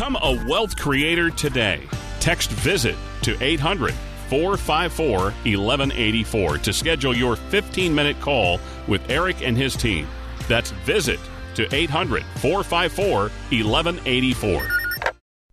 Become a wealth creator today. Text VISIT to 800 454 1184 to schedule your 15 minute call with Eric and his team. That's VISIT to 800 454 1184.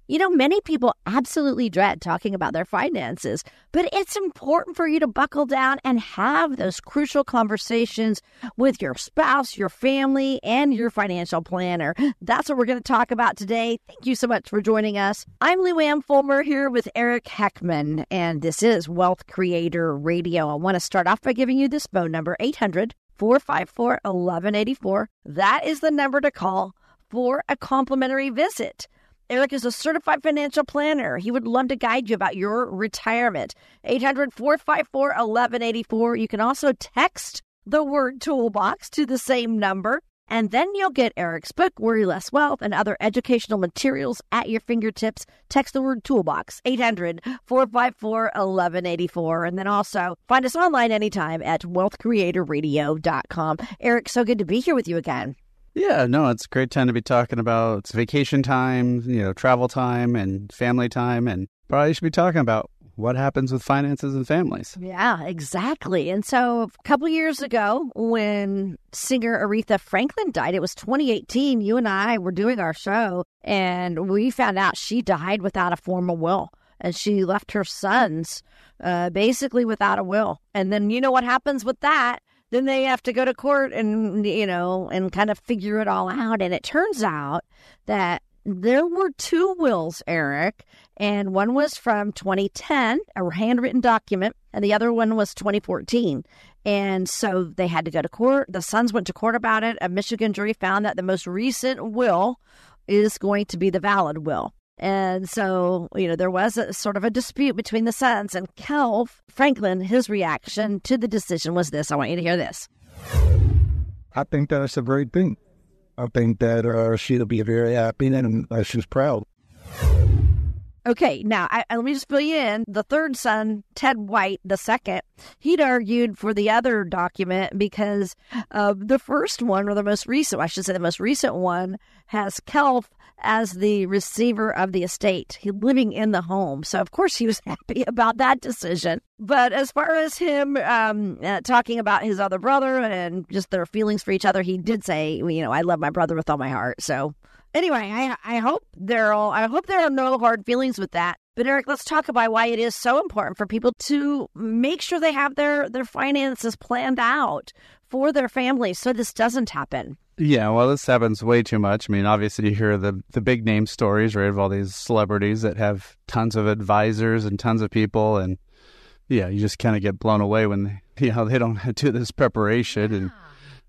You know, many people absolutely dread talking about their finances, but it's important for you to buckle down and have those crucial conversations with your spouse, your family, and your financial planner. That's what we're going to talk about today. Thank you so much for joining us. I'm Lou Fulmer here with Eric Heckman, and this is Wealth Creator Radio. I want to start off by giving you this phone number 800 454 1184. That is the number to call for a complimentary visit. Eric is a certified financial planner. He would love to guide you about your retirement. 800 454 1184. You can also text the word toolbox to the same number. And then you'll get Eric's book, Worry Less Wealth, and other educational materials at your fingertips. Text the word toolbox, 800 454 1184. And then also find us online anytime at wealthcreatorradio.com. Eric, so good to be here with you again. Yeah, no, it's a great time to be talking about vacation time, you know, travel time and family time, and probably should be talking about what happens with finances and families. Yeah, exactly. And so a couple years ago, when singer Aretha Franklin died, it was 2018, you and I were doing our show, and we found out she died without a formal will. And she left her sons uh, basically without a will. And then you know what happens with that? Then they have to go to court and you know and kind of figure it all out. And it turns out that there were two wills eric and one was from 2010 a handwritten document and the other one was 2014 and so they had to go to court. The sons went to court about it. A michigan jury found that the most recent will is going to be the valid will and so, you know, there was a sort of a dispute between the sons and Kecalf Franklin, his reaction to the decision was this. I want you to hear this. I think that's a great thing. I think that uh, she'll be very happy and uh, she's proud. Okay, now I, let me just fill you in. The third son, Ted White the second, he'd argued for the other document because uh, the first one, or the most recent, I should say, the most recent one, has Kecalf as the receiver of the estate, he living in the home. So of course he was happy about that decision. But as far as him um, uh, talking about his other brother and just their feelings for each other, he did say, you know, I love my brother with all my heart. So Anyway, I I hope there are I hope there are no hard feelings with that. But Eric, let's talk about why it is so important for people to make sure they have their their finances planned out for their families so this doesn't happen. Yeah, well, this happens way too much. I mean, obviously, you hear the the big name stories, right, of all these celebrities that have tons of advisors and tons of people, and yeah, you just kind of get blown away when you know they don't do this preparation and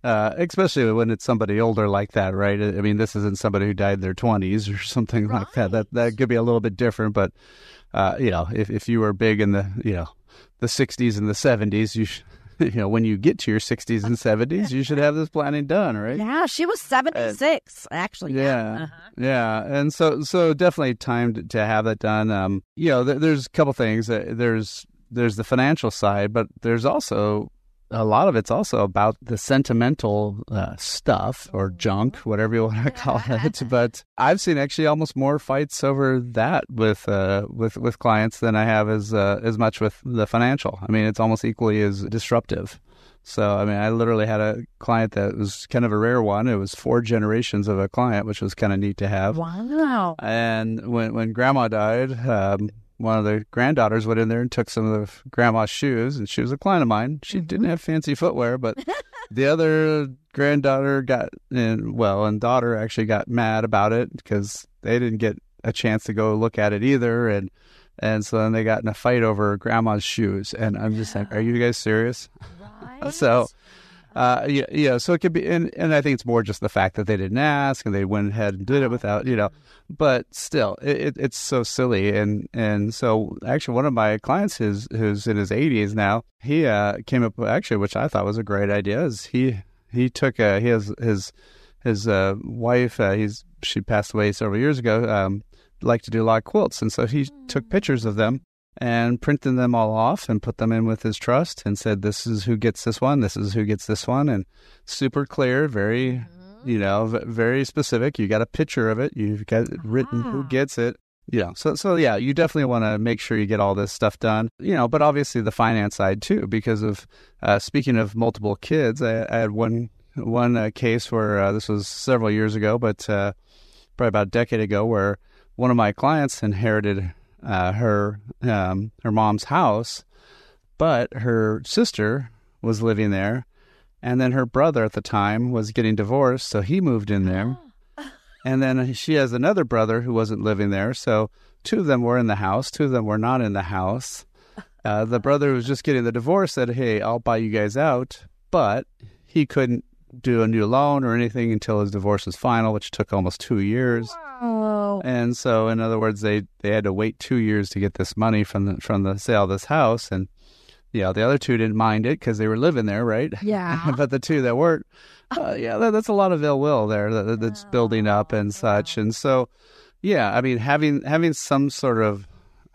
uh, especially when it's somebody older like that, right? I mean, this isn't somebody who died in their twenties or something right. like that. That that could be a little bit different, but uh, you know, if if you were big in the you know the '60s and the '70s, you should, you know, when you get to your 60s and 70s, you should have this planning done, right? Yeah, she was 76, uh, actually. Yeah, uh-huh. yeah, and so so definitely time to, to have that done. Um, you know, th- there's a couple things. There's there's the financial side, but there's also a lot of it's also about the sentimental uh, stuff or junk, whatever you want to call it. But I've seen actually almost more fights over that with uh, with with clients than I have as uh, as much with the financial. I mean, it's almost equally as disruptive. So I mean, I literally had a client that was kind of a rare one. It was four generations of a client, which was kind of neat to have. Wow! And when when Grandma died. Um, one of the granddaughters went in there and took some of the grandma's shoes, and she was a client of mine. She mm-hmm. didn't have fancy footwear, but the other granddaughter got, and well, and daughter actually got mad about it because they didn't get a chance to go look at it either, and and so then they got in a fight over grandma's shoes, and I'm just like, are you guys serious? Right. so Uh, yeah, yeah. So it could be, and, and I think it's more just the fact that they didn't ask and they went ahead and did it without, you know. But still, it, it's so silly, and and so actually, one of my clients, who's who's in his 80s now, he uh, came up with actually, which I thought was a great idea, is he he took a, he has his his uh, wife, uh, he's she passed away several years ago. Um, liked to do a lot of quilts, and so he took pictures of them and printed them all off and put them in with his trust and said, "This is who gets this one. This is who gets this one." And super clear, very, mm-hmm. you know, very specific. You got a picture of it. You've got it written who ah. gets it. You know, so so yeah, you definitely want to make sure you get all this stuff done. You know, but obviously the finance side too, because of uh, speaking of multiple kids, I, I had one one uh, case where uh, this was several years ago, but uh, probably about a decade ago, where one of my clients inherited uh, her um, her mom's house, but her sister was living there, and then her brother at the time was getting divorced, so he moved in there, and then she has another brother who wasn't living there, so two of them were in the house, two of them were not in the house. Uh, the brother who was just getting the divorce said, "Hey, I'll buy you guys out," but he couldn't do a new loan or anything until his divorce was final, which took almost two years. Wow. And so, in other words, they, they had to wait two years to get this money from the from the sale of this house, and yeah, the other two didn't mind it because they were living there, right? Yeah. but the two that weren't, uh, yeah, that, that's a lot of ill will there that, that's building up and such, and so, yeah, I mean, having having some sort of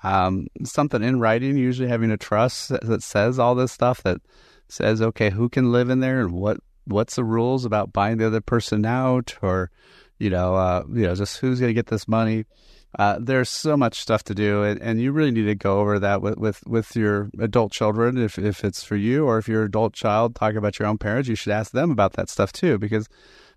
um, something in writing, usually having a trust that, that says all this stuff that says, okay, who can live in there and what what's the rules about buying the other person out or you know uh, you know just who's going to get this money uh, there's so much stuff to do and, and you really need to go over that with, with, with your adult children if, if it's for you or if you're an adult child talking about your own parents you should ask them about that stuff too because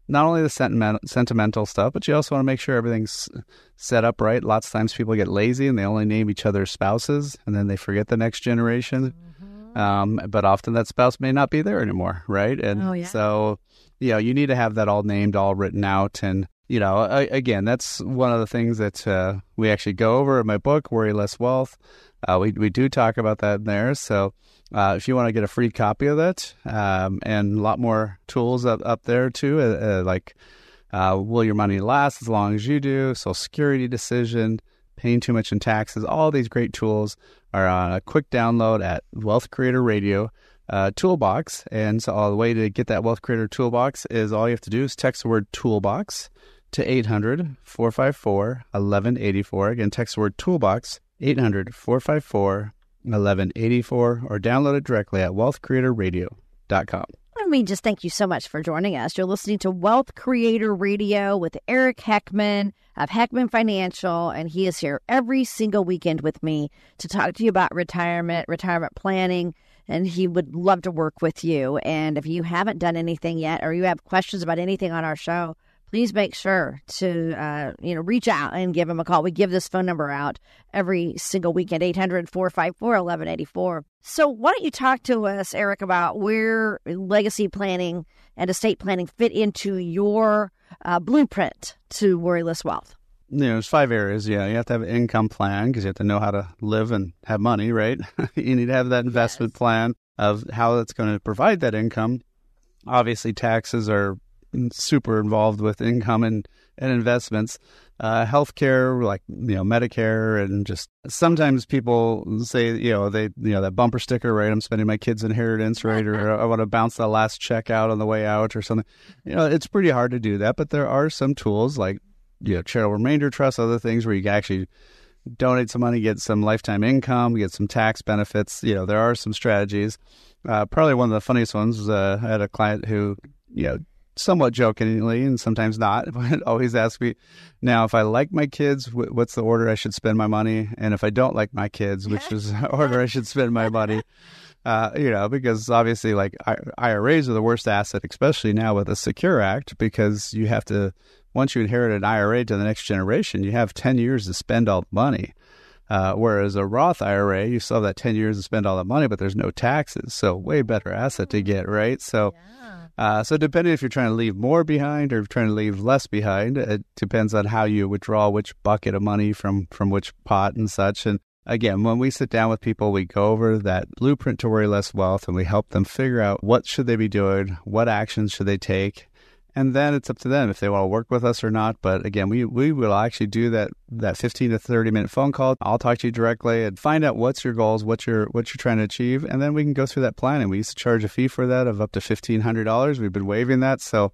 not only the sentimental, sentimental stuff, but you also want to make sure everything's set up right. Lots of times people get lazy and they only name each other spouses and then they forget the next generation. Mm-hmm. Um, but often that spouse may not be there anymore, right? And oh, yeah. so, you know, you need to have that all named, all written out. And, you know, I, again, that's one of the things that uh, we actually go over in my book, Worry Less Wealth. Uh, we, we do talk about that in there. So uh, if you want to get a free copy of that um, and a lot more tools up, up there too, uh, uh, like uh, will your money last as long as you do, Social Security decision, paying too much in taxes, all these great tools are on a quick download at Wealth Creator Radio uh, Toolbox. And so, all the way to get that Wealth Creator Toolbox is all you have to do is text the word Toolbox to 800 454 1184. Again, text the word Toolbox 800 454 1184 or download it directly at wealthcreatorradio.com. Let me just thank you so much for joining us. You're listening to Wealth Creator Radio with Eric Heckman of Heckman Financial, and he is here every single weekend with me to talk to you about retirement, retirement planning, and he would love to work with you. And if you haven't done anything yet or you have questions about anything on our show, please make sure to uh, you know reach out and give him a call. We give this phone number out every single weekend 800-454-1184. So why don't you talk to us Eric about where legacy planning and estate planning fit into your uh, blueprint to worry less wealth? You know, there's five areas. Yeah, you have to have an income plan because you have to know how to live and have money, right? you need to have that investment yes. plan of how that's going to provide that income. Obviously, taxes are super involved with income and, and investments. Uh, healthcare, like you know, Medicare, and just sometimes people say, you know, they you know that bumper sticker, right? I'm spending my kid's inheritance, right? or I want to bounce the last check out on the way out, or something. You know, it's pretty hard to do that, but there are some tools like you know, charitable remainder trust, other things where you can actually donate some money, get some lifetime income, get some tax benefits. You know, there are some strategies. Uh, probably one of the funniest ones was uh, I had a client who, you know, somewhat jokingly and sometimes not, but always ask me, now, if I like my kids, what's the order I should spend my money? And if I don't like my kids, which is the order I should spend my money? Uh, you know, because obviously, like IRAs are the worst asset, especially now with the Secure Act, because you have to, once you inherit an IRA to the next generation, you have 10 years to spend all the money. Uh, whereas a Roth IRA, you still have that 10 years to spend all that money, but there's no taxes. So, way better asset to get, right? So, yeah uh, so depending if you're trying to leave more behind or trying to leave less behind, it depends on how you withdraw which bucket of money from from which pot and such. And again, when we sit down with people, we go over that blueprint to worry less wealth and we help them figure out what should they be doing, what actions should they take, and then it's up to them if they want to work with us or not. But again, we, we will actually do that that 15 to 30 minute phone call. I'll talk to you directly and find out what's your goals, what you're what you're trying to achieve, and then we can go through that plan. And we used to charge a fee for that of up to $1,500. We've been waiving that. So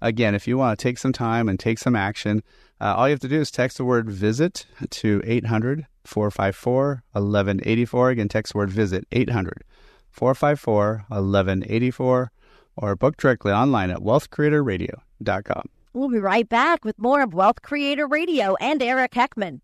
again, if you want to take some time and take some action, uh, all you have to do is text the word visit to 800 454 1184. Again, text the word visit 800 454 1184 or book directly online at wealthcreatorradio.com. We'll be right back with more of Wealth Creator Radio and Eric Heckman.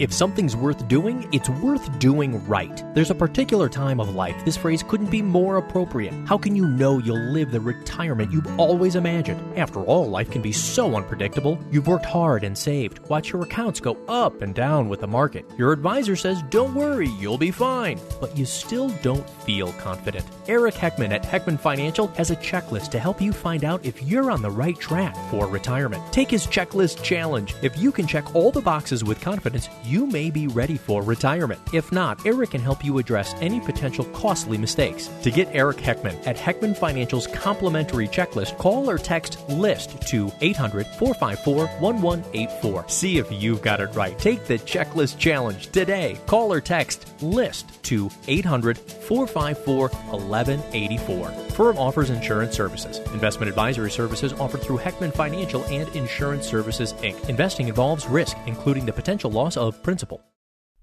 If something's worth doing, it's worth doing right. There's a particular time of life this phrase couldn't be more appropriate. How can you know you'll live the retirement you've always imagined? After all, life can be so unpredictable. You've worked hard and saved. Watch your accounts go up and down with the market. Your advisor says, don't worry, you'll be fine. But you still don't feel confident. Eric Heckman at Heckman Financial has a checklist to help you find out if you're on the right track for retirement. Take his checklist challenge. If you can check all the boxes with confidence, you may be ready for retirement. If not, Eric can help you address any potential costly mistakes. To get Eric Heckman at Heckman Financial's complimentary checklist, call or text LIST to 800 454 1184. See if you've got it right. Take the checklist challenge today. Call or text LIST to 800 454 1184. Firm offers insurance services. Investment advisory services offered through Heckman Financial and Insurance Services Inc. Investing involves risk, including the potential loss of principal.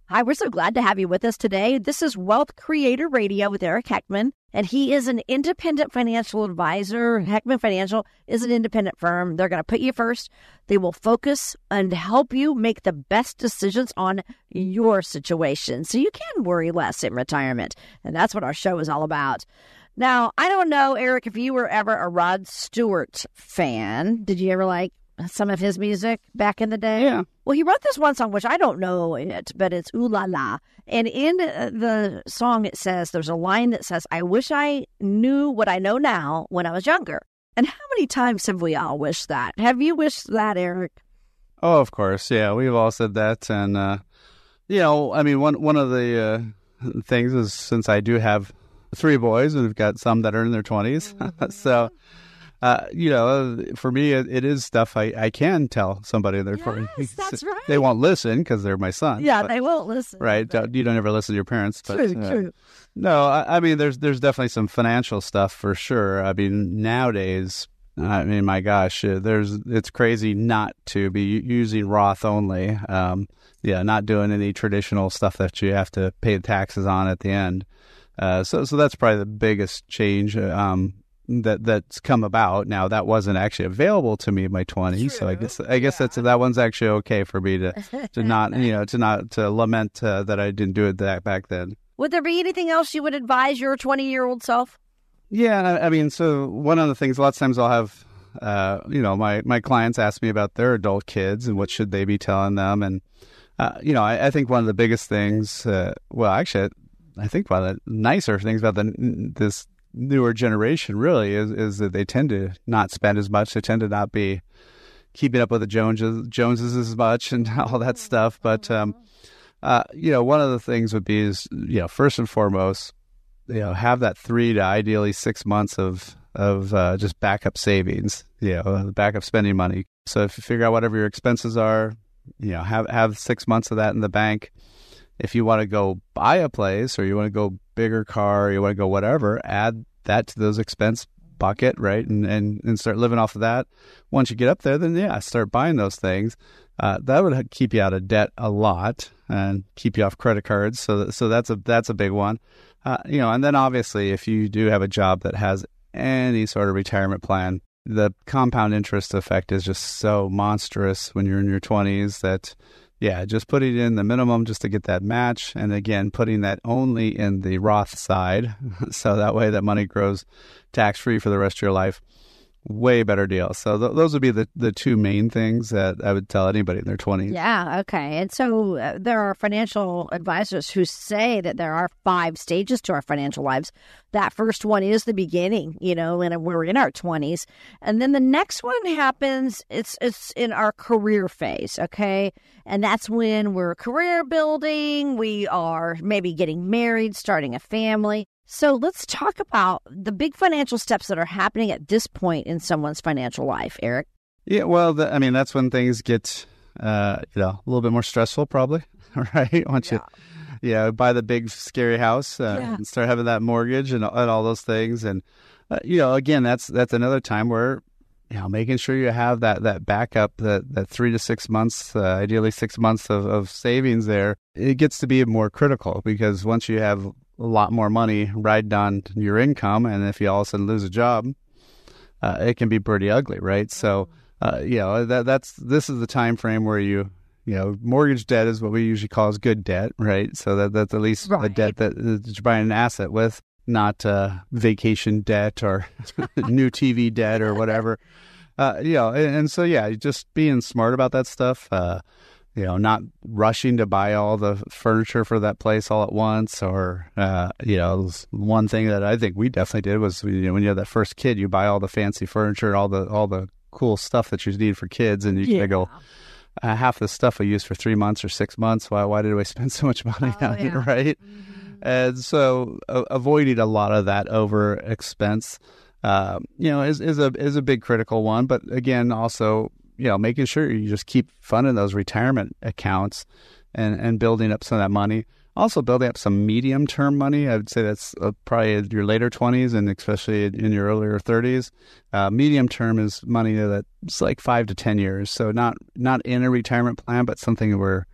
Hi, we're so glad to have you with us today. This is Wealth Creator Radio with Eric Heckman, and he is an independent financial advisor. Heckman Financial is an independent firm. They're going to put you first. They will focus and help you make the best decisions on your situation so you can worry less in retirement. And that's what our show is all about. Now, I don't know, Eric, if you were ever a Rod Stewart fan. Did you ever like some of his music back in the day? Yeah. Well, he wrote this one song, which I don't know it, but it's Ooh La La. And in the song, it says, there's a line that says, I wish I knew what I know now when I was younger. And how many times have we all wished that? Have you wished that, Eric? Oh, of course. Yeah, we've all said that. And, uh, you know, I mean, one, one of the uh, things is since I do have three boys and we've got some that are in their 20s. Mm-hmm. so, uh, you know, for me, it, it is stuff I, I can tell somebody in their 40s. Yes, that's right. They won't listen because they're my son. Yeah, but- they won't listen. right. but- You don't ever listen to your parents. But, True, uh, true. No, I, I mean, there's there's definitely some financial stuff for sure. I mean, nowadays, I mean, my gosh, uh, there's it's crazy not to be using Roth only. Um, yeah, not doing any traditional stuff that you have to pay taxes on at the end. Uh, so, so that's probably the biggest change um, that that's come about. Now, that wasn't actually available to me in my twenties, so I guess I guess that's that one's actually okay for me to to not you know to not to lament uh, that I didn't do it that back then. Would there be anything else you would advise your 20 year old self? Yeah, I- I mean, so one of the things, a lot of times I'll have, uh, you know, my, my clients ask me about their adult kids and what should they be telling them. And, uh, you know, I, I think one of the biggest things, uh, well, actually, I think one of the nicer things about the, this newer generation really is, is that they tend to not spend as much. They tend to not be keeping up with the Joneses, Joneses as much and all that stuff. But, um, uh, you know, one of the things would be is, you know, first and foremost, you know, have that three to ideally six months of of uh, just backup savings, you know, backup spending money. So if you figure out whatever your expenses are, you know, have have six months of that in the bank. If you want to go buy a place or you want to go bigger car, or you want to go whatever, add that to those expense bucket, right? And and and start living off of that. Once you get up there, then yeah, start buying those things. Uh, that would keep you out of debt a lot and keep you off credit cards. So so that's a that's a big one. Uh, you know, and then obviously, if you do have a job that has any sort of retirement plan, the compound interest effect is just so monstrous when you're in your 20s that, yeah, just putting in the minimum just to get that match. And again, putting that only in the Roth side. so that way that money grows tax free for the rest of your life. Way better deal. So th- those would be the, the two main things that I would tell anybody in their 20s. Yeah, okay. And so uh, there are financial advisors who say that there are five stages to our financial lives. That first one is the beginning, you know, and we're in our 20s. And then the next one happens it's it's in our career phase, okay? And that's when we're career building, we are maybe getting married, starting a family. So let's talk about the big financial steps that are happening at this point in someone's financial life, Eric. Yeah, well, the, I mean, that's when things get, uh, you know, a little bit more stressful, probably, right? Once yeah. you, yeah, buy the big scary house uh, yeah. and start having that mortgage and, and all those things, and uh, you know, again, that's that's another time where, you know, making sure you have that that backup, that that three to six months, uh, ideally six months of, of savings there, it gets to be more critical because once you have a lot more money riding on your income, and if you all of a sudden lose a job, uh, it can be pretty ugly, right? So, uh, you know, that that's this is the time frame where you you know mortgage debt is what we usually call as good debt, right? So that that's at least right. a debt that, that you're buying an asset with, not uh, vacation debt or new TV debt or whatever. Uh, you know, and, and, so yeah, just being smart about that stuff. Uh, you know, not rushing to buy all the furniture for that place all at once, or uh, you know, one thing that I think we definitely did was you know, when you have that first kid, you buy all the fancy furniture, all the all the cool stuff that you need for kids, and you yeah. go. Uh, half the stuff I used for three months or six months. Why? Why did I spend so much money oh, on yeah. it? Right. Mm-hmm. And so, uh, avoiding a lot of that over expense, uh, you know, is is a is a big critical one. But again, also you know, making sure you just keep funding those retirement accounts and, and building up some of that money. Also, building up some medium term money. I would say that's uh, probably your later 20s and especially in your earlier 30s. Uh, medium term is money that's like five to 10 years. So, not, not in a retirement plan, but something where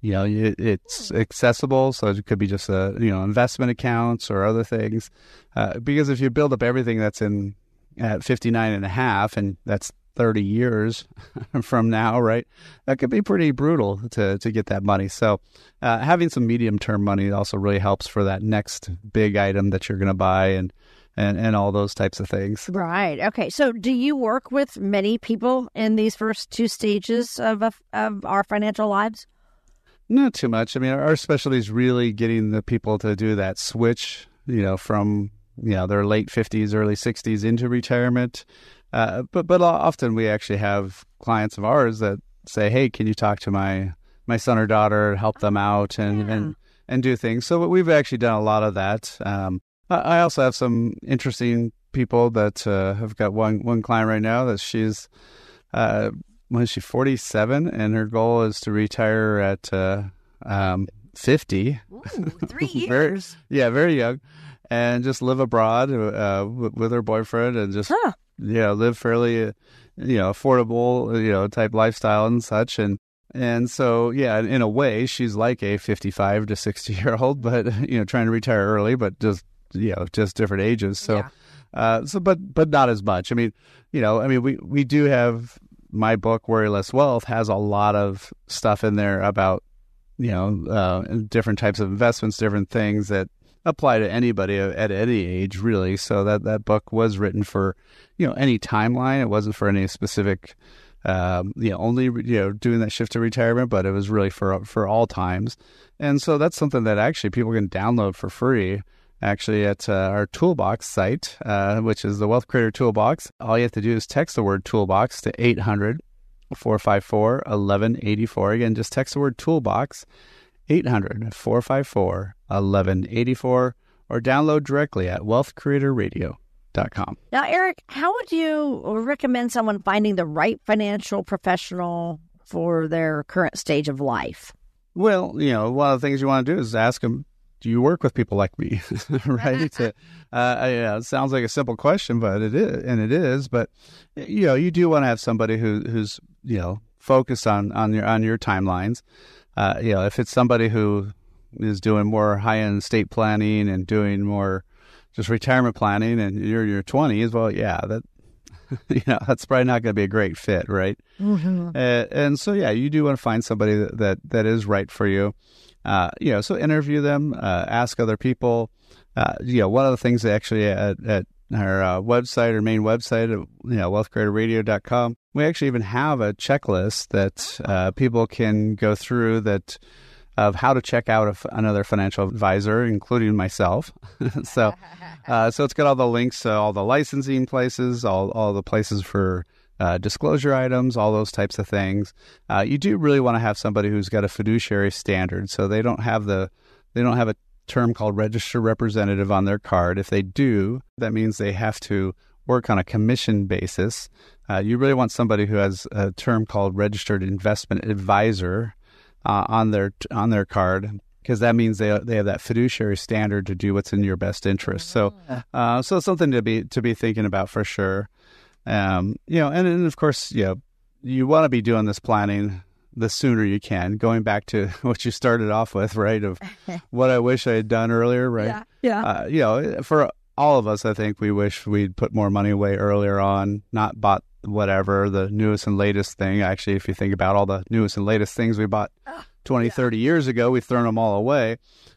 you know it's accessible so it could be just a you know investment accounts or other things uh, because if you build up everything that's in at 59 and a half and that's 30 years from now, right? That could be pretty brutal to, to get that money. So, uh, having some medium term money also really helps for that next big item that you're going to buy and, and, and all those types of things. Right. Okay. So, do you work with many people in these first two stages of, of our financial lives? Not too much. I mean, our specialty is really getting the people to do that switch, you know, from you know their late 50s early 60s into retirement uh, but but often we actually have clients of ours that say, "Hey, can you talk to my my son or daughter, help them out, and yeah. and and do things." So we've actually done a lot of that. Um, I also have some interesting people that uh, have got one one client right now that she's uh, when she's forty seven, and her goal is to retire at uh, um, fifty. Ooh, three years. very, yeah, very young, and just live abroad uh, with her boyfriend, and just. Huh you know, live fairly, you know, affordable, you know, type lifestyle and such. And, and so, yeah, in a way, she's like a 55 to 60 year old, but, you know, trying to retire early, but just, you know, just different ages. So, yeah. uh, so, but, but not as much. I mean, you know, I mean, we, we do have my book, Worry Less Wealth, has a lot of stuff in there about, you know, uh, different types of investments, different things that apply to anybody at any age, really. So that that book was written for you know any timeline. It wasn't for any specific. Um, you know, only you know doing that shift to retirement, but it was really for for all times, and so that's something that actually people can download for free. Actually, at uh, our toolbox site, uh, which is the Wealth Creator Toolbox, all you have to do is text the word toolbox to 800 454 1184. Again, just text the word toolbox 800 454 1184 or download directly at wealthcreatorradio.com. Now, Eric, how would you recommend someone finding the right financial professional for their current stage of life? Well, you know, one of the things you want to do is ask them, do you work with people like me? right? to, uh, yeah, it sounds like a simple question, but it is, and it is. But you know, you do want to have somebody who, who's you know focused on on your on your timelines. Uh, you know, if it's somebody who is doing more high end estate planning and doing more just retirement planning and you're in your 20s, well, yeah, that you know that's probably not going to be a great fit, right? Mm-hmm. Uh, and so, yeah, you do want to find somebody that that, that is right for you. Uh, you know, so interview them, uh, ask other people. Uh, you know, one of the things actually at, at our uh, website, our main website, you know, wealthcreatorradio.com. We actually even have a checklist that uh, people can go through that of how to check out another financial advisor, including myself. so, uh, so it's got all the links to all the licensing places, all all the places for uh, disclosure items, all those types of things. Uh, you do really want to have somebody who's got a fiduciary standard, so they don't have the they don't have a term called registered representative on their card. If they do, that means they have to work on a commission basis. Uh, you really want somebody who has a term called registered investment advisor uh, on their on their card because that means they they have that fiduciary standard to do what's in your best interest. So, uh, so something to be to be thinking about for sure. Um, you know, and, and of course, you know, you want to be doing this planning the sooner you can. Going back to what you started off with, right? Of what I wish I had done earlier, right? Yeah. yeah. Uh, you know, for all of us, I think we wish we'd put more money away earlier on, not bought whatever the newest and latest thing. Actually, if you think about all the newest and latest things we bought oh, 20, yeah. 30 years ago, we've thrown them all away,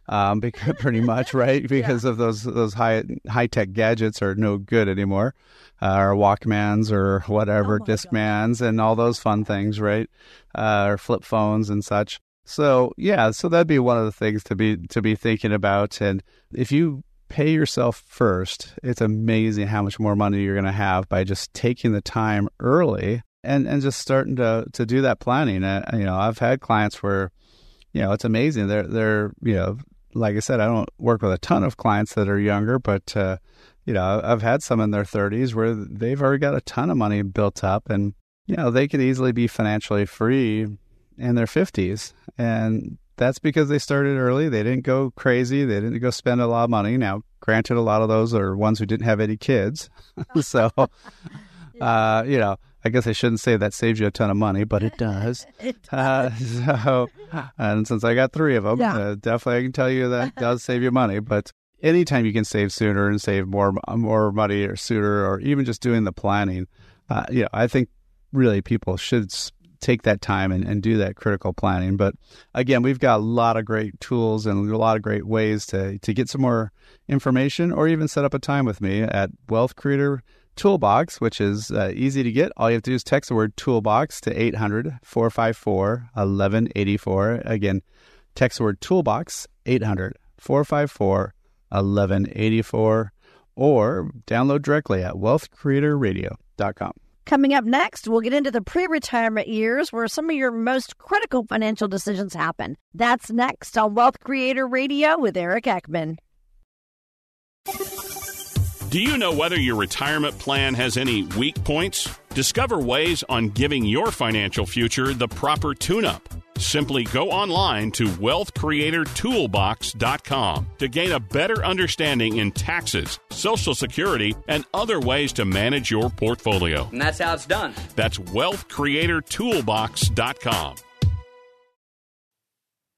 um, because, pretty much, right? Because yeah. of those those high high tech gadgets are no good anymore, uh, or Walkmans or whatever, oh Discmans, and all those fun things, right? Uh, or flip phones and such. So yeah, so that'd be one of the things to be to be thinking about. And if you pay yourself first, it's amazing how much more money you're going to have by just taking the time early and, and just starting to, to do that planning. Uh, you know, I've had clients where, you know, it's amazing. They're, they're, you know, like I said, I don't work with a ton of clients that are younger, but, uh, you know, I've had some in their 30s where they've already got a ton of money built up and, you know, they could easily be financially free in their 50s. And that's because they started early. They didn't go crazy. They didn't go spend a lot of money. Now, granted, a lot of those are ones who didn't have any kids. so, yeah. uh, you know, I guess I shouldn't say that saves you a ton of money, but it does. it does. Uh, so, and since I got three of them, yeah. uh, definitely I can tell you that does save you money. But anytime you can save sooner and save more more money or sooner, or even just doing the planning, uh, you know, I think really people should take that time and, and do that critical planning. But again, we've got a lot of great tools and a lot of great ways to, to get some more information or even set up a time with me at Wealth Creator Toolbox, which is uh, easy to get. All you have to do is text the word toolbox to 800 454 1184. Again, text the word toolbox 800 454 1184 or download directly at wealthcreatorradio.com. Coming up next, we'll get into the pre retirement years where some of your most critical financial decisions happen. That's next on Wealth Creator Radio with Eric Heckman. Do you know whether your retirement plan has any weak points? Discover ways on giving your financial future the proper tune up. Simply go online to wealthcreatortoolbox.com to gain a better understanding in taxes, Social Security, and other ways to manage your portfolio. And that's how it's done. That's wealthcreatortoolbox.com.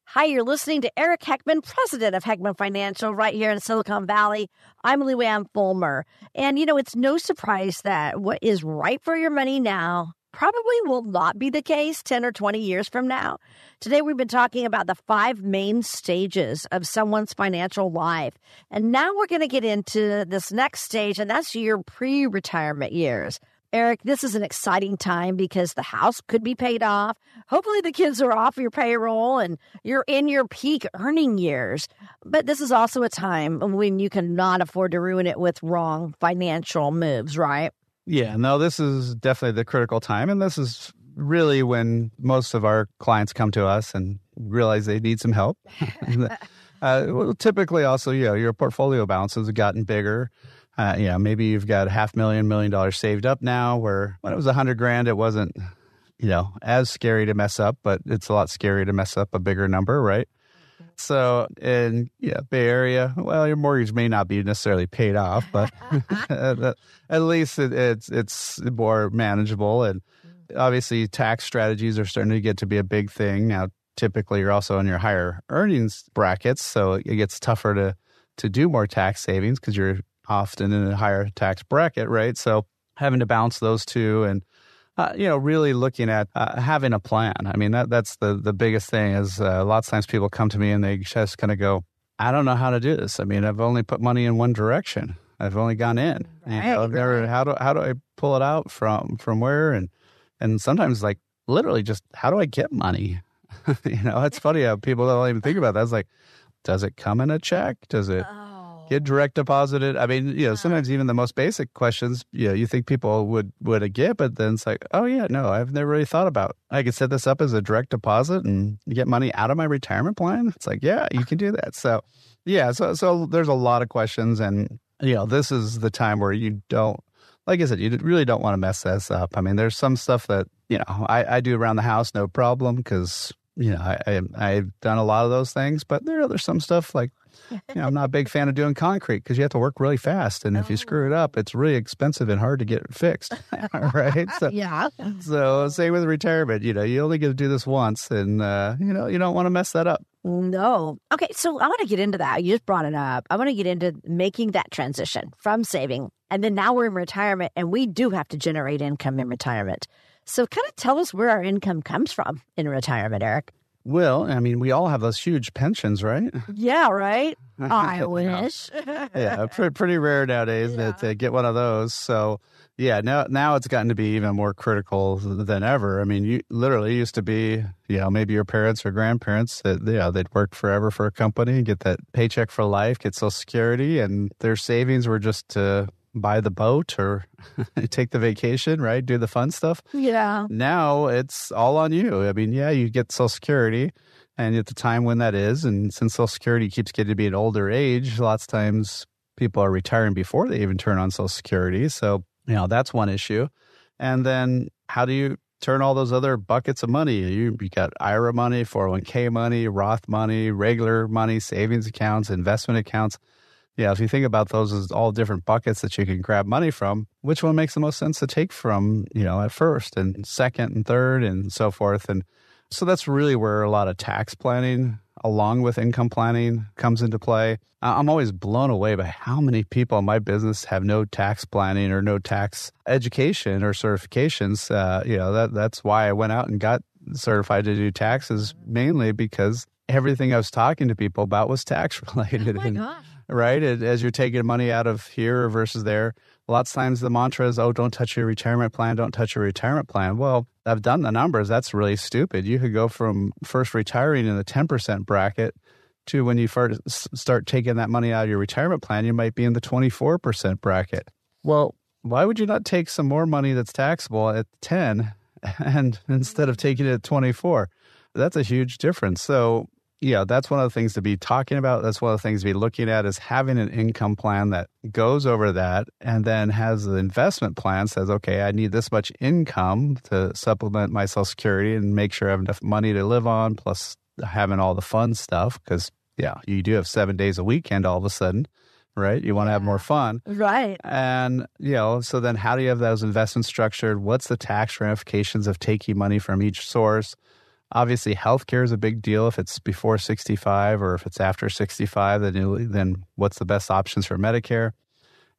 Hi, you're listening to Eric Heckman, president of Heckman Financial, right here in Silicon Valley. I'm Luann Fulmer. And, you know, it's no surprise that what is right for your money now probably will not be the case 10 or 20 years from now. Today, we've been talking about the five main stages of someone's financial life. And now we're going to get into this next stage, and that's your pre retirement years. Eric, this is an exciting time because the house could be paid off. Hopefully, the kids are off your payroll and you're in your peak earning years. But this is also a time when you cannot afford to ruin it with wrong financial moves, right? Yeah, no, this is definitely the critical time. And this is really when most of our clients come to us and realize they need some help. uh, well, typically, also, you know, your portfolio balances have gotten bigger uh, you know, maybe you've got half million, million dollars saved up now, where when it was a hundred grand, it wasn't, you know, as scary to mess up, but it's a lot scarier to mess up a bigger number, right? So in yeah, Bay Area, well, your mortgage may not be necessarily paid off, but at least it, it's it's more manageable. And mm. obviously, tax strategies are starting to get to be a big thing now. Typically, you're also in your higher earnings brackets, so it gets tougher to to do more tax savings because you're often in a higher tax bracket, right? So having to balance those two and uh, you know, really looking at uh, having a plan. I mean, that that's the the biggest thing. Is uh, lots of times people come to me and they just kind of go, "I don't know how to do this." I mean, I've only put money in one direction. I've only gone in. Right, you know, never. How do how do I pull it out from from where? And and sometimes like literally just how do I get money? you know, it's funny how people don't even think about that. It's like, does it come in a check? Does it Oh. Get direct deposited? I mean, you know, sometimes even the most basic questions, you know, you think people would would get, but then it's like, oh yeah, no, I've never really thought about. I could set this up as a direct deposit and get money out of my retirement plan. It's like, yeah, you can do that. So, yeah, so so there's a lot of questions, and you know, this is the time where you don't. Like I said, you really don't want to mess this up. I mean, there's some stuff that you know I, I do around the house, no problem, because you know I, I I've done a lot of those things. But there there's some stuff like you know I'm not a big fan of doing concrete because you have to work really fast, and if you screw it up, it's really expensive and hard to get it fixed. right? So Yeah. so same with retirement. You know, you only get to do this once, and uh, you know you don't want to mess that up. No. Okay, so I want to get into that. You just brought it up. I want to get into making that transition from saving. And then now we're in retirement and we do have to generate income in retirement. So kind of tell us where our income comes from in retirement, Eric. Well, I mean, we all have those huge pensions, right? Yeah, right? I wish. yeah, pretty, pretty rare nowadays to, to get one of those. So, yeah, now now it's gotten to be even more critical than ever. I mean, you literally used to be, you know, maybe your parents or grandparents that you know they'd worked forever for a company, get that paycheck for life, get Social Security, and their savings were just to buy the boat or take the vacation, right? Do the fun stuff. Yeah. Now it's all on you. I mean, yeah, you get Social Security, and at the time when that is, and since Social Security keeps getting to be an older age, lots of times people are retiring before they even turn on Social Security. So, you know, that's one issue. And then how do you turn all those other buckets of money? You, you got IRA money, 401k money, Roth money, regular money, savings accounts, investment accounts. Yeah, if you think about those as all different buckets that you can grab money from, which one makes the most sense to take from, you know, at first and second and third and so forth. And so that's really where a lot of tax planning along with income planning comes into play. I'm always blown away by how many people in my business have no tax planning or no tax education or certifications. Uh, you know, that that's why I went out and got certified to do taxes mainly because everything I was talking to people about was tax related. and, right? As you're taking money out of here versus there, lots of times the mantra is, oh, don't touch your retirement plan, don't touch your retirement plan. Well, I've done the numbers. That's really stupid. You could go from first retiring in the 10% bracket to when you first start taking that money out of your retirement plan, you might be in the 24% bracket. Well, why would you not take some more money that's taxable at 10 and instead of taking it at 24? That's a huge difference. So, yeah, that's one of the things to be talking about. That's one of the things to be looking at is having an income plan that goes over that and then has the investment plan says, okay, I need this much income to supplement my social security and make sure I have enough money to live on, plus having all the fun stuff. Cause yeah, you do have seven days a weekend all of a sudden, right? You want to have more fun. Right. And, you know, so then how do you have those investments structured? What's the tax ramifications of taking money from each source? Obviously, healthcare is a big deal if it's before 65 or if it's after 65, then, then what's the best options for Medicare?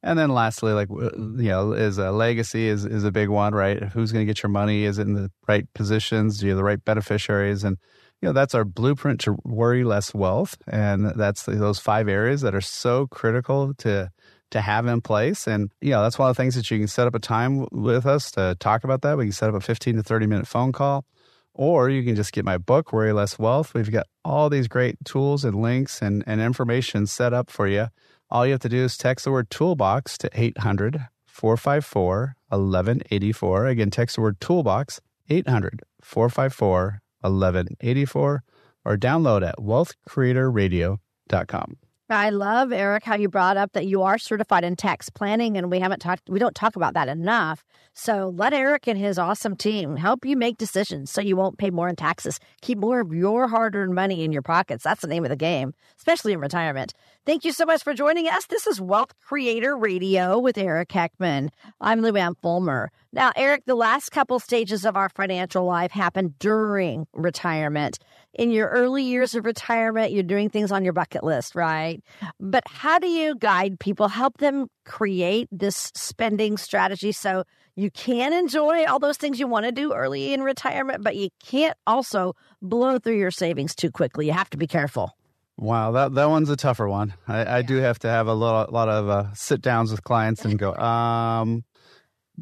And then lastly, like, you know, is a legacy is, is a big one, right? Who's going to get your money? Is it in the right positions? Do you have the right beneficiaries? And, you know, that's our blueprint to worry less wealth. And that's those five areas that are so critical to, to have in place. And, you know, that's one of the things that you can set up a time with us to talk about that. We can set up a 15 to 30 minute phone call, or you can just get my book, Worry Less Wealth. We've got all these great tools and links and, and information set up for you. All you have to do is text the word toolbox to 800 454 1184. Again, text the word toolbox 800 454 1184 or download at wealthcreatorradio.com. I love Eric how you brought up that you are certified in tax planning and we haven't talked we don't talk about that enough. So let Eric and his awesome team help you make decisions so you won't pay more in taxes. Keep more of your hard-earned money in your pockets. That's the name of the game, especially in retirement. Thank you so much for joining us. This is Wealth Creator Radio with Eric Heckman. I'm Luann Fulmer. Now, Eric, the last couple stages of our financial life happen during retirement. In your early years of retirement, you're doing things on your bucket list, right? But how do you guide people, help them create this spending strategy so you can enjoy all those things you want to do early in retirement, but you can't also blow through your savings too quickly? You have to be careful. Wow, that that one's a tougher one. I, I do have to have a lot, lot of uh, sit downs with clients and go, um,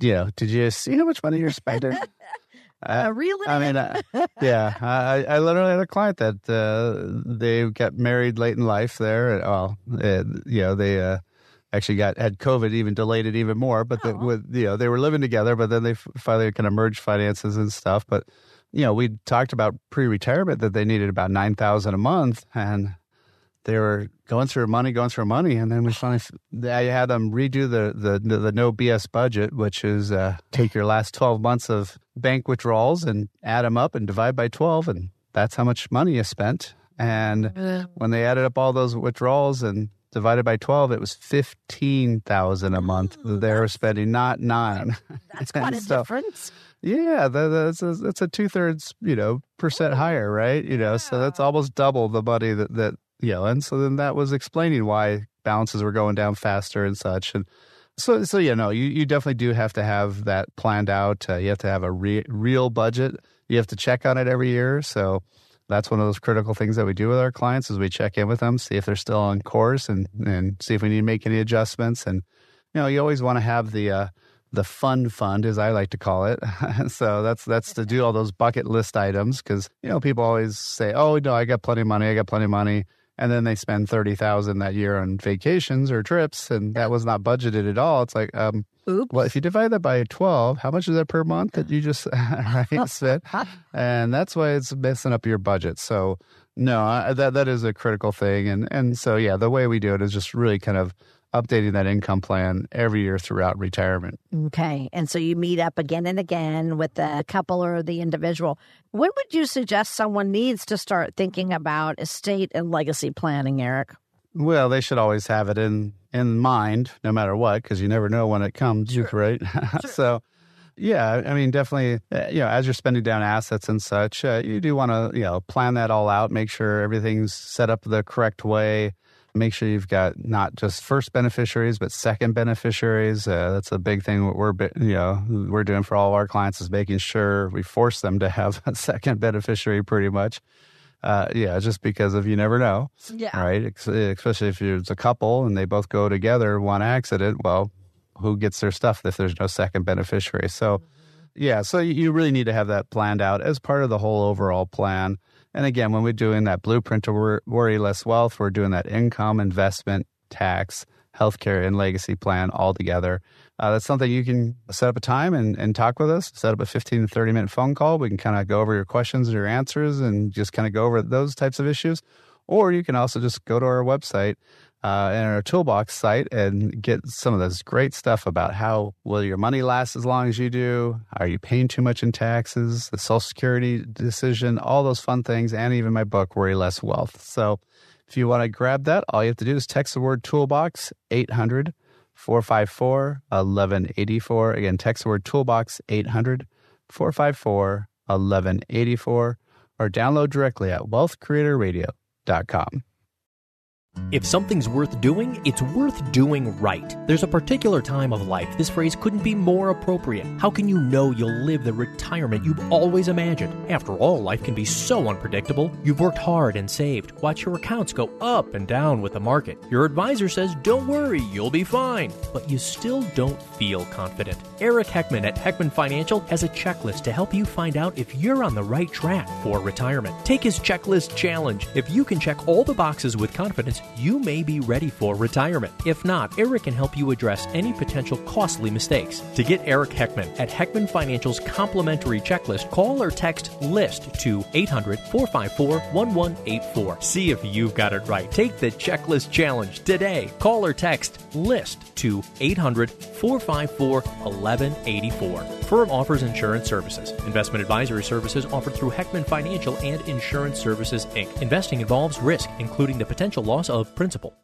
you know, did you see how much money you're spending? Uh, really? I mean, uh, yeah, I, I literally had a client that uh, they got married late in life there. Well, uh, you know, they uh, actually got had COVID, even delayed it even more. But the, with you know, they were living together, but then they finally kind of merged finances and stuff. But you know, we talked about pre-retirement that they needed about nine thousand a month, and they were going through money, going through money, and then we finally I had them redo the the the, the no BS budget, which is uh, take your last twelve months of bank withdrawals and add them up and divide by twelve, and that's how much money you spent. And when they added up all those withdrawals and divided by twelve, it was fifteen thousand a month Ooh, they were spending, not nine. That's quite a so, difference. Yeah, that's a, that's a two thirds, you know, percent higher, right? You know, so that's almost double the money that that and so then that was explaining why balances were going down faster and such. And so, so you know, you, you definitely do have to have that planned out. Uh, you have to have a re- real budget. You have to check on it every year. So that's one of those critical things that we do with our clients is we check in with them, see if they're still on course, and and see if we need to make any adjustments. And you know, you always want to have the uh, the fun fund, as I like to call it. so that's that's to do all those bucket list items because you know people always say, "Oh no, I got plenty of money. I got plenty of money." And then they spend 30,000 that year on vacations or trips and that was not budgeted at all. It's like, um, Oops. well, if you divide that by 12, how much is that per month that you just right, spent? and that's why it's messing up your budget. So no, I, that, that is a critical thing. And, and so, yeah, the way we do it is just really kind of updating that income plan every year throughout retirement. Okay. And so you meet up again and again with the couple or the individual. When would you suggest someone needs to start thinking about estate and legacy planning, Eric? Well, they should always have it in in mind, no matter what, because you never know when it comes, sure. right? Sure. so, yeah, I mean, definitely, uh, you know, as you're spending down assets and such, uh, you do want to, you know, plan that all out, make sure everything's set up the correct way Make sure you've got not just first beneficiaries, but second beneficiaries. Uh, that's a big thing. We're you know we're doing for all of our clients is making sure we force them to have a second beneficiary, pretty much. Uh, yeah, just because of you never know, yeah, right? Especially if it's a couple and they both go together, one accident. Well, who gets their stuff if there's no second beneficiary? So, yeah, so you really need to have that planned out as part of the whole overall plan. And again, when we're doing that blueprint to worry less wealth, we're doing that income, investment, tax, healthcare, and legacy plan all together. Uh, that's something you can set up a time and, and talk with us, set up a 15 to 30 minute phone call. We can kind of go over your questions and your answers and just kind of go over those types of issues. Or you can also just go to our website uh, and our toolbox site and get some of this great stuff about how will your money last as long as you do? Are you paying too much in taxes? The Social Security decision, all those fun things, and even my book, Worry Less Wealth. So if you want to grab that, all you have to do is text the word toolbox 800 454 1184. Again, text the word toolbox 800 454 1184 or download directly at wealthcreatorradio.com. If something's worth doing, it's worth doing right. There's a particular time of life this phrase couldn't be more appropriate. How can you know you'll live the retirement you've always imagined? After all, life can be so unpredictable. You've worked hard and saved. Watch your accounts go up and down with the market. Your advisor says, don't worry, you'll be fine. But you still don't feel confident. Eric Heckman at Heckman Financial has a checklist to help you find out if you're on the right track for retirement. Take his checklist challenge. If you can check all the boxes with confidence, you may be ready for retirement. If not, Eric can help you address any potential costly mistakes. To get Eric Heckman at Heckman Financial's complimentary checklist, call or text LIST to 800 454 1184. See if you've got it right. Take the checklist challenge today. Call or text LIST to 800 454 1184. Firm offers insurance services. Investment advisory services offered through Heckman Financial and Insurance Services, Inc. Investing involves risk, including the potential loss of principal.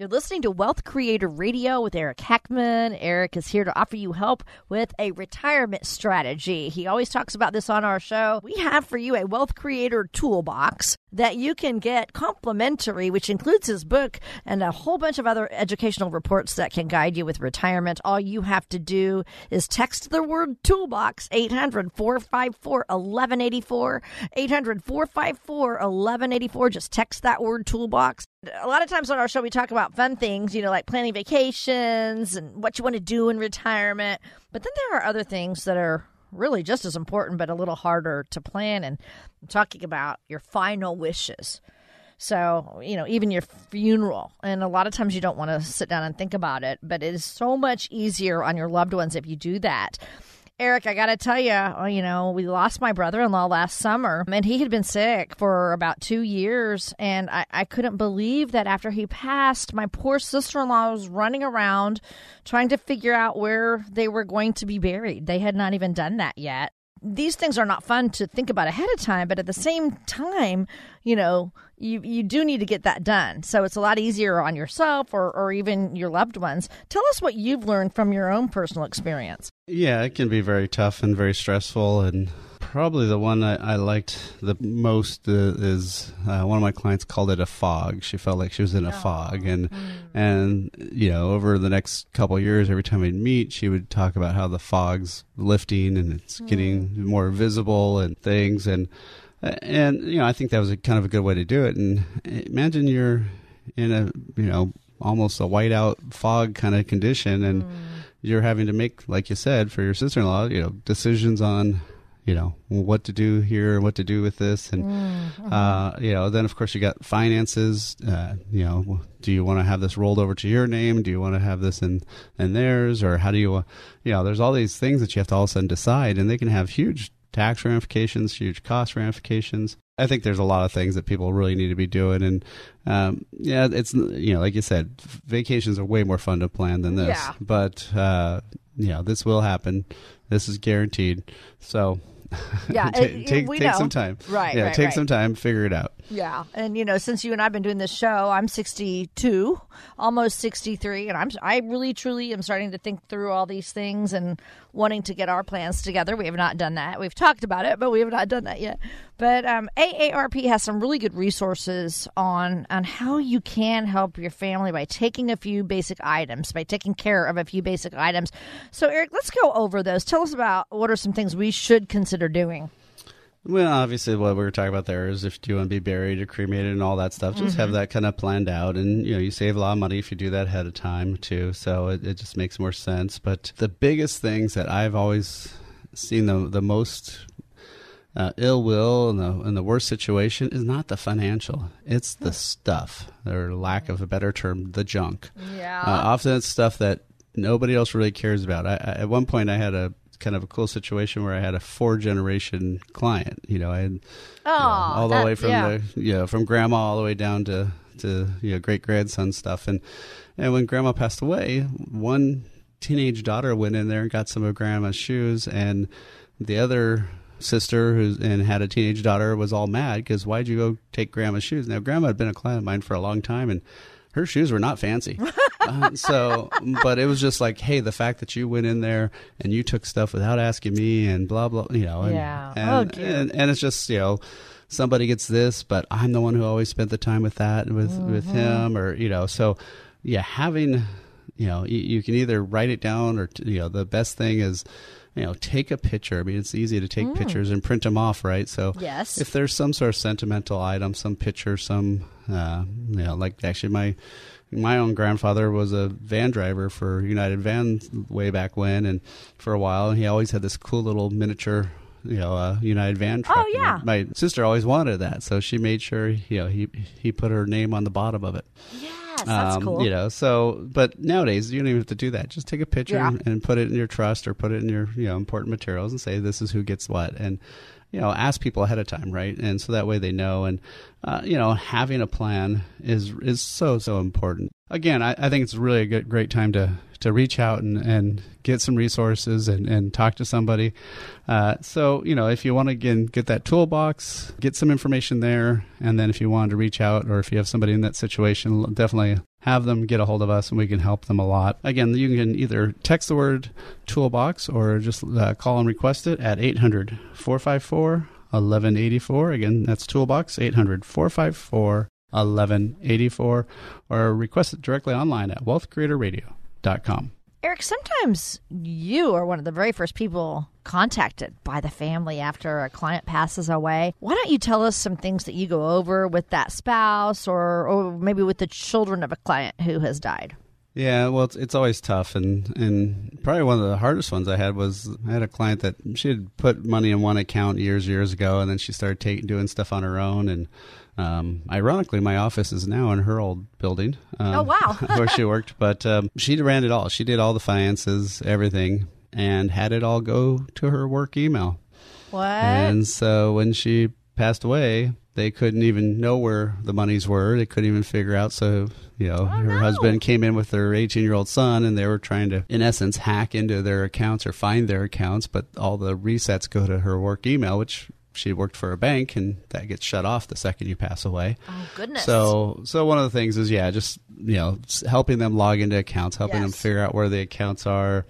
You're listening to Wealth Creator Radio with Eric Heckman. Eric is here to offer you help with a retirement strategy. He always talks about this on our show. We have for you a Wealth Creator toolbox that you can get complimentary, which includes his book and a whole bunch of other educational reports that can guide you with retirement. All you have to do is text the word toolbox 800 454 1184. 800 454 1184. Just text that word toolbox. A lot of times on our show, we talk about fun things, you know, like planning vacations and what you want to do in retirement. But then there are other things that are really just as important, but a little harder to plan. And I'm talking about your final wishes. So, you know, even your funeral. And a lot of times you don't want to sit down and think about it, but it is so much easier on your loved ones if you do that. Eric, I got to tell you, uh, you know, we lost my brother in law last summer, and he had been sick for about two years. And I, I couldn't believe that after he passed, my poor sister in law was running around trying to figure out where they were going to be buried. They had not even done that yet these things are not fun to think about ahead of time, but at the same time, you know, you you do need to get that done. So it's a lot easier on yourself or, or even your loved ones. Tell us what you've learned from your own personal experience. Yeah, it can be very tough and very stressful and probably the one I, I liked the most uh, is uh, one of my clients called it a fog. She felt like she was in a oh. fog, and mm. and you know over the next couple years, every time we'd meet, she would talk about how the fog's lifting and it's mm. getting more visible and things, and and you know I think that was a kind of a good way to do it. And imagine you're in a you know almost a whiteout fog kind of condition, and mm. you're having to make, like you said, for your sister-in-law, you know, decisions on you know what to do here, what to do with this, and mm-hmm. uh, you know then of course you got finances. Uh, you know, do you want to have this rolled over to your name? Do you want to have this in in theirs, or how do you, you know, there's all these things that you have to all of a sudden decide, and they can have huge tax ramifications, huge cost ramifications. I think there's a lot of things that people really need to be doing, and um, yeah, it's you know, like you said, vacations are way more fun to plan than this. Yeah. But uh, you know, this will happen. This is guaranteed. So yeah, take, take, take some time. Right. Yeah, right, take right. some time, figure it out. Yeah, and you know, since you and I've been doing this show, I'm 62, almost 63, and I'm I really truly am starting to think through all these things and wanting to get our plans together. We have not done that. We've talked about it, but we have not done that yet. But um, AARP has some really good resources on on how you can help your family by taking a few basic items, by taking care of a few basic items. So, Eric, let's go over those. Tell us about what are some things we should consider doing. Well, obviously, what we were talking about there is if you want to be buried or cremated and all that stuff, just mm-hmm. have that kind of planned out, and you know you save a lot of money if you do that ahead of time too. So it, it just makes more sense. But the biggest things that I've always seen the the most uh, ill will and the and the worst situation is not the financial; it's the stuff, or lack of a better term, the junk. Yeah. Uh, often it's stuff that nobody else really cares about. I, I, at one point, I had a kind of a cool situation where I had a four generation client. You know, I had oh, you know, all the that, way from yeah. the you know from grandma all the way down to to you know great grandson stuff. And and when grandma passed away, one teenage daughter went in there and got some of grandma's shoes, and the other sister who and had a teenage daughter was all mad because why'd you go take grandma's shoes? Now grandma had been a client of mine for a long time and her shoes were not fancy. uh, so, but it was just like, hey, the fact that you went in there and you took stuff without asking me and blah blah, you know, and yeah. and, oh, and, and it's just you know somebody gets this, but I'm the one who always spent the time with that with mm-hmm. with him, or you know, so yeah, having you know, you, you can either write it down or you know, the best thing is you know, take a picture. I mean, it's easy to take mm. pictures and print them off, right? So, yes. if there's some sort of sentimental item, some picture, some, uh, you know, like actually my my own grandfather was a van driver for United Van way back when, and for a while, he always had this cool little miniature you know, uh, United Van truck. Oh yeah. My sister always wanted that, so she made sure you know he he put her name on the bottom of it. Yeah. Yes, um, cool. You know, so but nowadays you don't even have to do that. Just take a picture yeah. and put it in your trust or put it in your you know important materials and say this is who gets what and you know ask people ahead of time right and so that way they know and uh, you know having a plan is is so so important again, I, I think it's really a good, great time to to reach out and, and get some resources and, and talk to somebody. Uh, so, you know, if you want to again get that toolbox, get some information there, and then if you want to reach out or if you have somebody in that situation, definitely have them get a hold of us and we can help them a lot. Again, you can either text the word toolbox or just uh, call and request it at 800 454 1184. Again, that's toolbox 800 454 1184 or request it directly online at wealthcreatorradio.com. Eric, sometimes you are one of the very first people contacted by the family after a client passes away. Why don't you tell us some things that you go over with that spouse or, or maybe with the children of a client who has died? Yeah, well, it's, it's always tough, and and probably one of the hardest ones I had was I had a client that she had put money in one account years years ago, and then she started taking doing stuff on her own, and um, ironically, my office is now in her old building. Um, oh wow, where she worked, but um, she ran it all. She did all the finances, everything, and had it all go to her work email. What? And so when she passed away, they couldn't even know where the monies were. They couldn't even figure out. So, you know, Oh, her no. husband came in with their 18 year old son and they were trying to, in essence, hack into their accounts or find their accounts. But all the resets go to her work email, which she worked for a bank and that gets shut off the second you pass away. oh goodness. So, so one of the things is, yeah, just you know, helping them log into accounts, helping them figure out where the accounts are.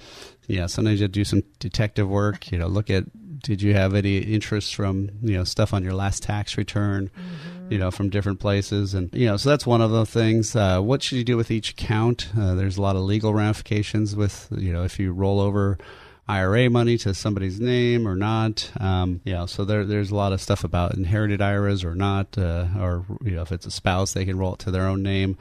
Yeah, sometimes you do some detective work. You know, look at did you have any interest from you know stuff on your last tax return, Mm-hmm. you know, from different places, and you know, so that's one of the things. Uh, what should you do with each account? Uh, there's a lot of legal ramifications with you know if you roll over. IRA money to somebody's name or not. Um, so there, there's a lot of stuff about inherited IRAs or not, uh, or you know, if it's a spouse, they can roll it to their own name.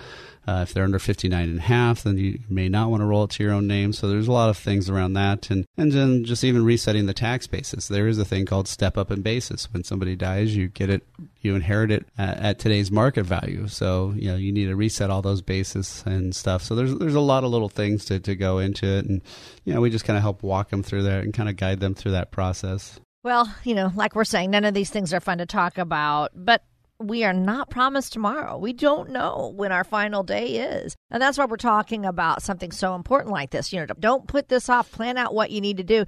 Uh, if they're under 59 and a half, then you may not want to roll it to your own name. So there's a lot of things around that. And, and then just even resetting the tax basis. There is a thing called step up in basis. When somebody dies, you get it, you inherit it at, at today's market value. So, you know, you need to reset all those bases and stuff. So there's, there's a lot of little things to, to go into it. And, you know, we just kind of help walk them through that and kind of guide them through that process. Well, you know, like we're saying, none of these things are fun to talk about, but we are not promised tomorrow. We don't know when our final day is. And that's why we're talking about something so important like this. You know, don't put this off, plan out what you need to do.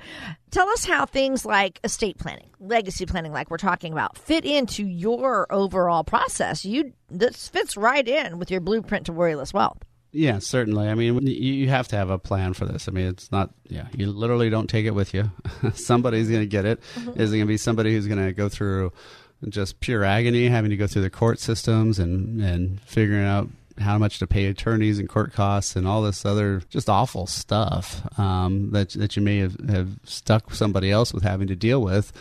Tell us how things like estate planning, legacy planning, like we're talking about, fit into your overall process. You this fits right in with your blueprint to worryless wealth. Yeah, certainly. I mean, you you have to have a plan for this. I mean, it's not, yeah, you literally don't take it with you. Somebody's going to get it. Mm-hmm. Is it going to be somebody who's going to go through just pure agony, having to go through the court systems and, and figuring out how much to pay attorneys and court costs and all this other just awful stuff um, that that you may have, have stuck somebody else with having to deal with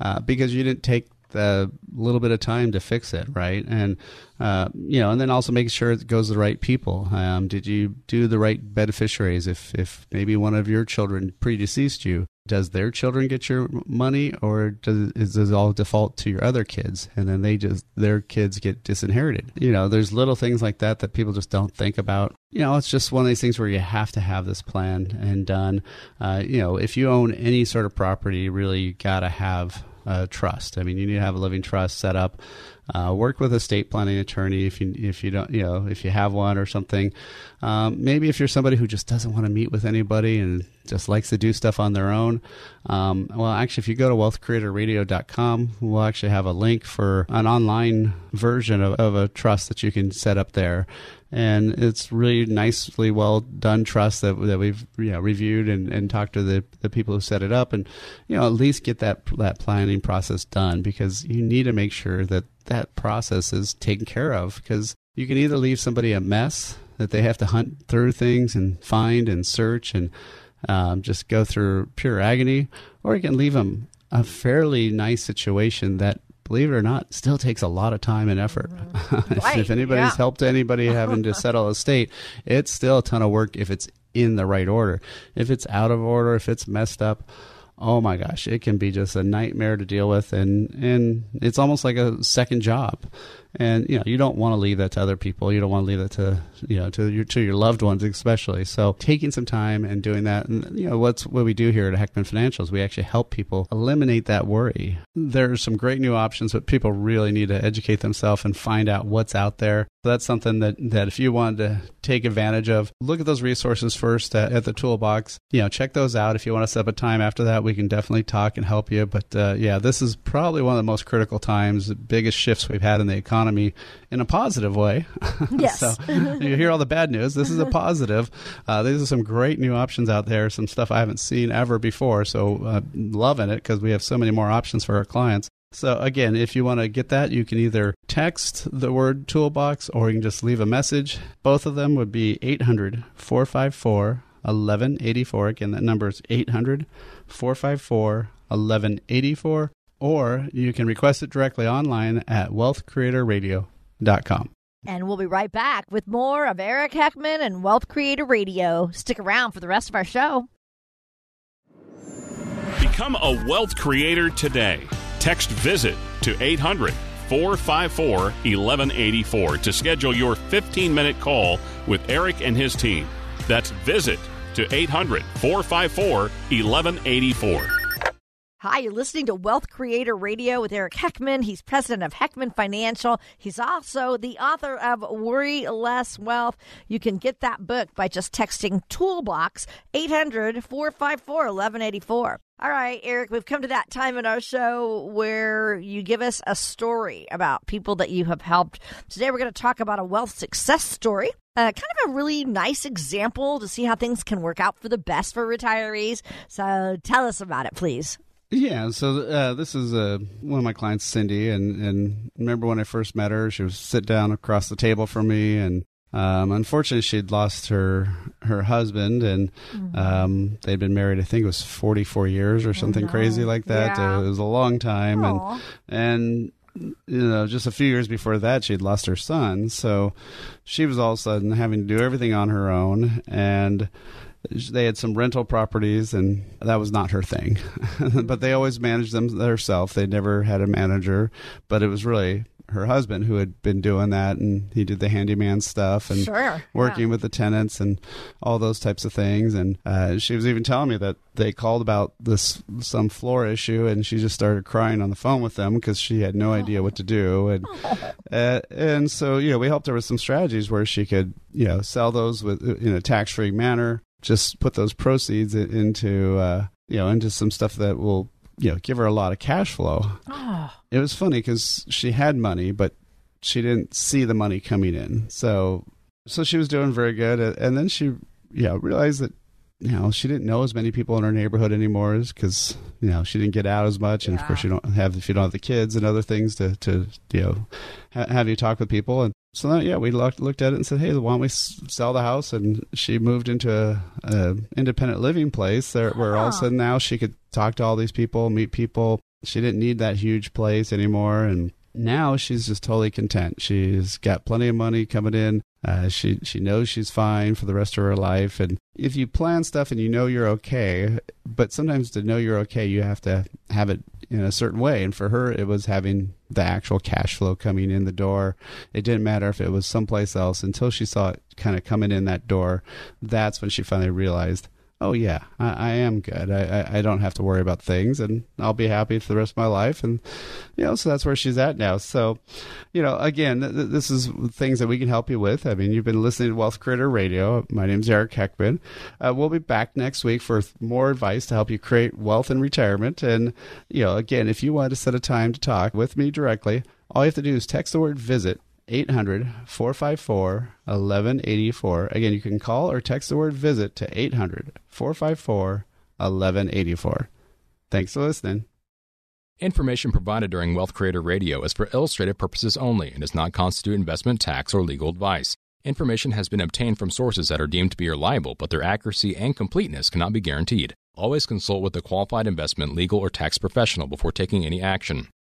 uh, because you didn't take the little bit of time to fix it, right? And uh, you know, and then also making sure it goes to the right people. Um, did you do the right beneficiaries? If if maybe one of your children predeceased you, does their children get your money, or does is it all default to your other kids, and then they just their kids get disinherited? You know, there's little things like that that people just don't think about. You know, it's just one of these things where you have to have this planned and done. Uh, you know, if you own any sort of property, really, you got to have uh, trust. I mean, you need to have a living trust set up. Uh, work with a estate planning attorney if you if you don't you know if you have one or something. Um, maybe if you're somebody who just doesn't want to meet with anybody and just likes to do stuff on their own. Um, well, actually, if you go to wealthcreatorradio.com, we'll actually have a link for an online version of, of a trust that you can set up there and it's really nicely well done trust that that we've you know reviewed and, and talked to the, the people who set it up and you know at least get that that planning process done because you need to make sure that that process is taken care of because you can either leave somebody a mess that they have to hunt through things and find and search and um, just go through pure agony or you can leave them a fairly nice situation that believe it or not still takes a lot of time and effort. If, mm-hmm. Right, if anybody's yeah. helped anybody having to settle a state it's still a ton of work if it's in the right order. If it's out of order if it's messed up oh my gosh it can be just a nightmare to deal with and and it's almost like a second job and you know you don't want to leave that to other people. You don't want to leave that to you know to your to your loved ones especially. So taking some time and doing that, and you know what's what we do here at Heckman Financials, we actually help people eliminate that worry. there are some great new options, but people really need to educate themselves and find out what's out there. So that's something that that if you wanted to take advantage of, look at those resources first at, at the toolbox. You know, check those out. If you want to set up a time after that, we can definitely talk and help you. But uh, yeah, this is probably one of the most critical times, the biggest shifts we've had in the economy in a positive way. Yes. so you hear all the bad news. This is a positive. Uh, these are some great new options out there. Some stuff I haven't seen ever before. So uh, loving it because we have so many more options for our clients. So again, if you want to get that, you can either text the word toolbox or you can just leave a message. Both of them would be 800 454 1184. Again, that number is 800 454 1184. Or you can request it directly online at wealthcreatorradio.com. And we'll be right back with more of Eric Heckman and Wealth Creator Radio. Stick around for the rest of our show. Become a wealth creator today. Text visit to 800 454 1184 to schedule your 15 minute call with Eric and his team. That's visit to 800 454 1184. Hi, you're listening to Wealth Creator Radio with Eric Heckman. He's president of Heckman Financial. He's also the author of Worry Less Wealth. You can get that book by just texting Toolbox 800 454 1184. All right, Eric, we've come to that time in our show where you give us a story about people that you have helped. Today, we're going to talk about a wealth success story. Uh, kind of a really nice example to see how things can work out for the best for retirees. So tell us about it, please. Yeah, so uh, this is uh, one of my clients, Cindy, and and remember when I first met her, she was sit down across the table from me, and um, unfortunately, she'd lost her her husband, and Mm-hmm. um, they'd been married. I think it was forty four years or something crazy like that. Oh, Yeah. Uh, it was a long time, Aw. and and you know, just a few years before that, she'd lost her son. So she was all of a sudden having to do everything on her own, and they had some rental properties, and that was not her thing. but they always managed them themselves. They never had a manager, but it was really her husband who had been doing that, and he did the handyman stuff and Sure, working yeah. with the tenants and all those types of things. And uh, she was even telling me that they called about this some floor issue, and she just started crying on the phone with them because she had no idea what to do. And uh, and so you know we helped her with some strategies where she could you know sell those with in a tax free manner. Just put those proceeds into uh, you know into some stuff that will you know give her a lot of cash flow. It was funny because she had money, but she didn't see the money coming in. So so she was doing very good, and then she you know realized that you know she didn't know as many people in her neighborhood anymore because you know she didn't get out as much, and of course you don't have if you don't have the kids and other things to to you know ha- have you talk with people and. So then, yeah, we looked looked at it and said, "Hey, why don't we s- sell the house?" And she moved into a, a independent living place there, where all of a sudden now she could talk to all these people, meet people. She didn't need that huge place anymore, and now she's just totally content. She's got plenty of money coming in. Uh, she she knows she's fine for the rest of her life. And if you plan stuff and you know you're okay, but sometimes to know you're okay, you have to have it in a certain way. And for her, it was having the actual cash flow coming in the door. It didn't matter if it was someplace else until she saw it kind of coming in that door. That's when she finally realized oh yeah, I, I am good. I, I, I don't have to worry about things, and I'll be happy for the rest of my life. And you know, so that's where she's at now. So, you know, again, th- th- this is things that we can help you with. I mean, you've been listening to Wealth Creator Radio. My name's Eric Heckman. Uh, we'll be back next week for more advice to help you create wealth in retirement. And you know, again, if you want to set a time to talk with me directly, all you have to do is text the word visit 800 454 1184. Again, you can call or text the word visit to 800 454 1184. Thanks for listening. Information provided during Wealth Creator Radio is for illustrative purposes only and does not constitute investment, tax, or legal advice. Information has been obtained from sources that are deemed to be reliable, but their accuracy and completeness cannot be guaranteed. Always consult with a qualified investment, legal, or tax professional before taking any action.